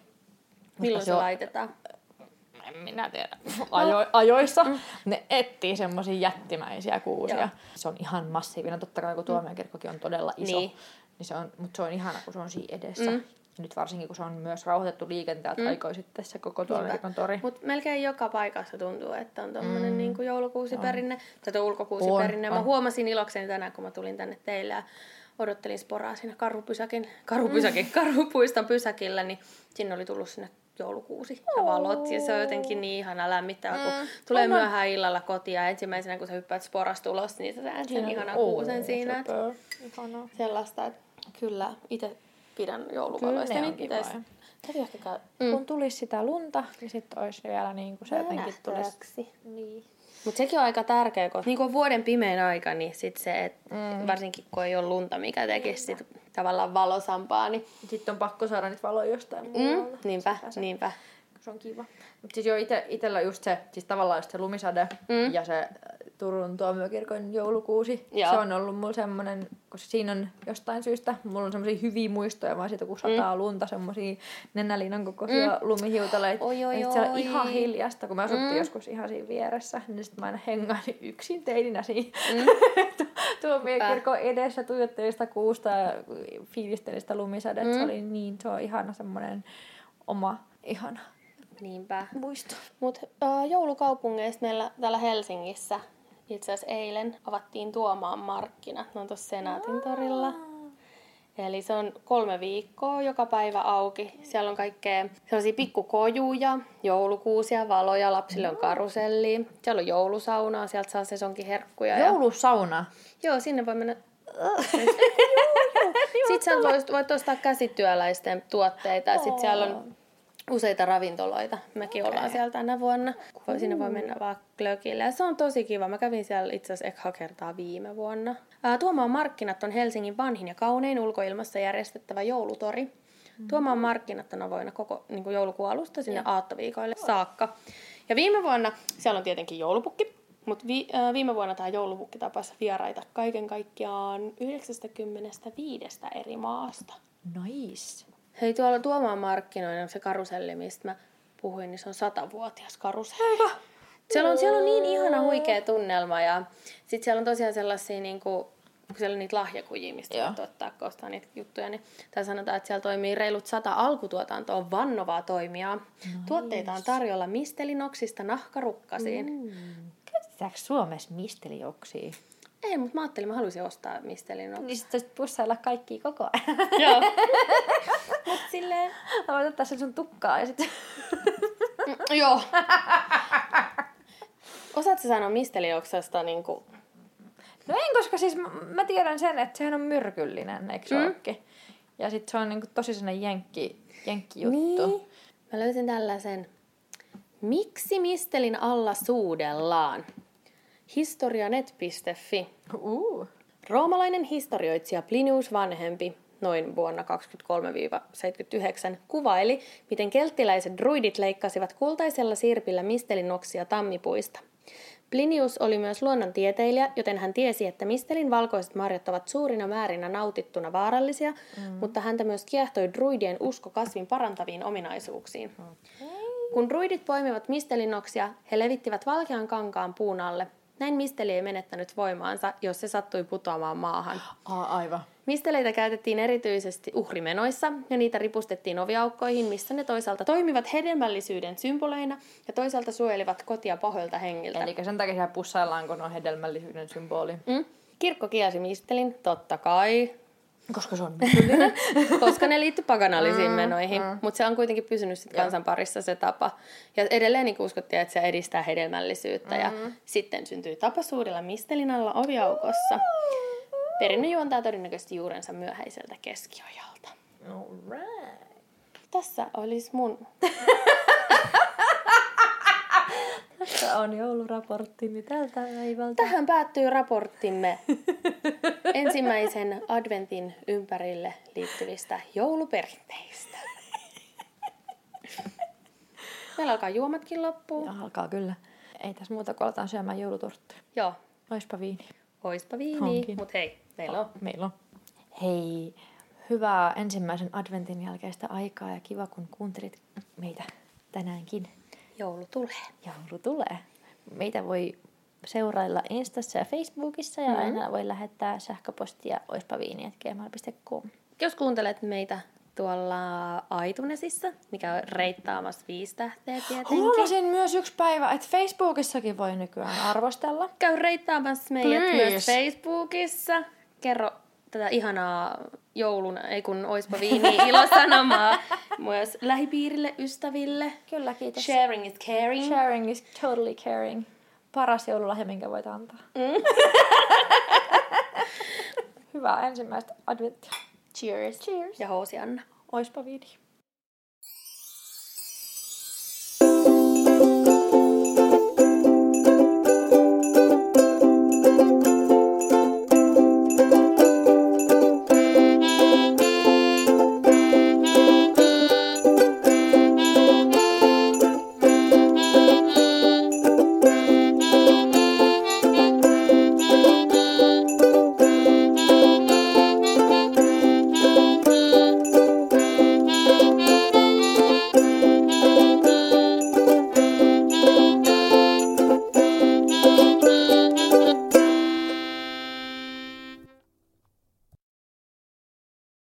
Milloin se on- laitetaan? en minä tiedä, ajo, ajoissa, mm. ne etsii semmoisia jättimäisiä kuusia. Joo. Se on ihan massiivinen, totta kai kun Tuomiokirkkokin on todella iso, niin. Niin se on, mutta se on ihana, kun se on siinä edessä. Mm. Nyt varsinkin, kun se on myös rauhoitettu liikenteeltä mm. aikoi sitten se koko Tuomiokirkon tori. Mutta melkein joka paikassa tuntuu, että on tuommoinen mm. niin joulukuusiperinne, on. tai ulkokuusiperinne. On, Mä huomasin ilokseni tänään, kun mä tulin tänne teille ja odottelin sporaa siinä karhupysäkin, karhupysäkin, mm. karhupuiston pysäkillä, niin sinne oli tullut sinne joulukuusi ja valot. Ja se on jotenkin niin ihana lämmittävä, mm. kun tulee on myöhään illalla kotiin ja ensimmäisenä kun sä hyppäät sporasta ulos, niin sä näet sen ihanan kuusen siinä. Että sellaista, että kyllä itse pidän jouluvaloista. Kyllä ne niin ehkä käy. Mm. Kun tulisi sitä lunta, niin sitten olisi vielä niin kuin se jotenkin tulisi. Niin. Mutta sekin on aika tärkeä, koska niin vuoden pimeän aika, niin sit se, et mm. varsinkin kun ei ole lunta, mikä tekisi sit tavallaan valosampaa, niin... Sitten on pakko saada niitä valoja jostain mm. muualta. Niinpä, niinpä. Se on kiva. Mutta siis jo ite, itellä just se, siis tavallaan just se lumisade mm. ja se Turun tuomiokirkon joulukuusi. Joo. Se on ollut mulla semmoinen, koska siinä on jostain syystä, mulla on semmoisia hyviä muistoja vaan siitä, kun sataa mm. lunta, semmoisia nenäliinan kokoisia mm. lumihiutaleita. Oi, oi, ja se on ihan hiljasta, kun mä asuttiin mm. joskus ihan siinä vieressä, niin sitten mä aina hengailin yksin teininä siinä mm. [LAUGHS] tuomiokirkon edessä, tuijottelin sitä kuusta ja fiilistelin sitä lumisadetta. Mm. Se oli niin, se on ihana semmoinen oma, ihana Niinpä. Muisto. Mutta joulukaupungeista meillä täällä Helsingissä itse asiassa eilen avattiin Tuomaan markkinat. Ne on tuossa Senaatin torilla. Eli se on kolme viikkoa joka päivä auki. Siellä on kaikkea sellaisia pikkukojuja, joulukuusia, valoja, lapsille on karuselli. Siellä on joulusaunaa, sieltä saa sesonkin herkkuja. Joulusauna? Ja... Joo, sinne voi mennä [LAUGHS] sitten sä voit, voit ostaa käsityöläisten tuotteita. Sitten siellä on useita ravintoloita. Mekin okay. ollaan siellä tänä vuonna. Mm. Sinne voi mennä vaan glögille. Ja se on tosi kiva. Mä kävin siellä itse asiassa eka kertaa viime vuonna. Ää, Tuomaan markkinat on Helsingin vanhin ja kaunein ulkoilmassa järjestettävä joulutori. Mm. Tuomaan markkinat on avoinna koko niin kuin joulukuun alusta sinne yeah. aattoviikoille saakka. Ja viime vuonna siellä on tietenkin joulupukki. Mutta vi, äh, viime vuonna tämä joulupukki tapasi vieraita kaiken kaikkiaan 95 eri maasta. Nice. Hei, tuolla Tuomaan markkinoilla se karuselli, mistä mä puhuin, niin se on satavuotias karuselli. Eikä. Siellä on, siellä on niin ihana huikea tunnelma ja sitten siellä on tosiaan sellaisia niin kuin, kun siellä on niitä lahjakujia, mistä Joo. voit ottaa kostaa niitä juttuja, niin tai sanotaan, että siellä toimii reilut sata alkutuotantoa vannovaa toimijaa. Nice. Tuotteita on tarjolla mistelinoksista nahkarukkasiin. Mm. Käytetäänkö Suomessa mistelioksia? Ei, mutta mä ajattelin, mä haluaisin ostaa mistelinoksi. Niin sitten pussailla kaikki koko ajan. Joo. [LAUGHS] Mut silleen... Mä voin ottaa sen sun tukkaa ja sitten... Mm, joo. Osaatko sanoa mistelioksesta niinku... No en, koska siis mä, mä tiedän sen, että sehän on myrkyllinen, eikö mm. Ja sitten se on niinku tosi sellainen jenkki, jenkki juttu. Niin. Mä löysin tällaisen. Miksi mistelin alla suudellaan? Historianet.fi. Uh. Roomalainen historioitsija Plinius vanhempi noin vuonna 23-79 kuvaili, miten kelttiläiset druidit leikkasivat kultaisella sirpillä mistelinoksia tammipuista. Plinius oli myös luonnontieteilijä, joten hän tiesi, että mistelin valkoiset marjat ovat suurina määrinä nautittuna vaarallisia, mm. mutta häntä myös kiehtoi druidien usko kasvin parantaviin ominaisuuksiin. Okay. Kun druidit poimivat mistelinoksia, he levittivät valkean kankaan puun alle, näin misteli ei menettänyt voimaansa, jos se sattui putoamaan maahan. Aa, aivan. Misteleitä käytettiin erityisesti uhrimenoissa ja niitä ripustettiin oviaukkoihin, missä ne toisaalta toimivat hedelmällisyyden symboleina ja toisaalta suojelivat kotia pahoilta hengiltä. Eli sen takia siellä pussaillaan, kun on hedelmällisyyden symboli. Mm. Kirkko kielsi mistelin, totta kai. Koska se on [LAUGHS] Koska ne liittyy paganallisiin mm, menoihin. Mm. Mutta se on kuitenkin pysynyt sit kansan parissa se tapa. Ja edelleen niin uskottiin, että se edistää hedelmällisyyttä. Mm. Ja sitten syntyi tapa suurilla mistelinalla oviaukossa. Perinne juontaa todennäköisesti juurensa myöhäiseltä keskiajalta. Alright. Tässä olisi mun [LAUGHS] Tässä on jouluraporttini tältä päivältä. Tähän päättyy raporttimme [LAUGHS] ensimmäisen adventin ympärille liittyvistä jouluperinteistä. Meillä alkaa juomatkin loppuun. Joo, alkaa kyllä. Ei tässä muuta kuin aletaan syömään joulutorttuja. Joo. Oispa viini. Oispa viini, mutta hei, meillä on. Meillä on. Hei, hyvää ensimmäisen adventin jälkeistä aikaa ja kiva kun kuuntelit meitä tänäänkin. Joulu tulee. Joulu tulee. Meitä voi seurailla Instassa ja Facebookissa ja mm-hmm. aina voi lähettää sähköpostia oispaviini.gmail.com. Jos kuuntelet meitä tuolla iTunesissa, mikä on reittaamassa viisi tähteä tietenkin. Huomasin myös yksi päivä, että Facebookissakin voi nykyään arvostella. Käy reittaamassa meidät Please. myös Facebookissa. Kerro tätä ihanaa joulun, ei kun oispa viini [LAUGHS] ilosanomaa myös lähipiirille, ystäville. Kyllä, kiitos. Sharing is caring. Sharing is totally caring. Paras joululahja, minkä voit antaa. Mm. [LAUGHS] Hyvää ensimmäistä adventtia. Cheers. Cheers. Ja Housi Anna. Oispa viini.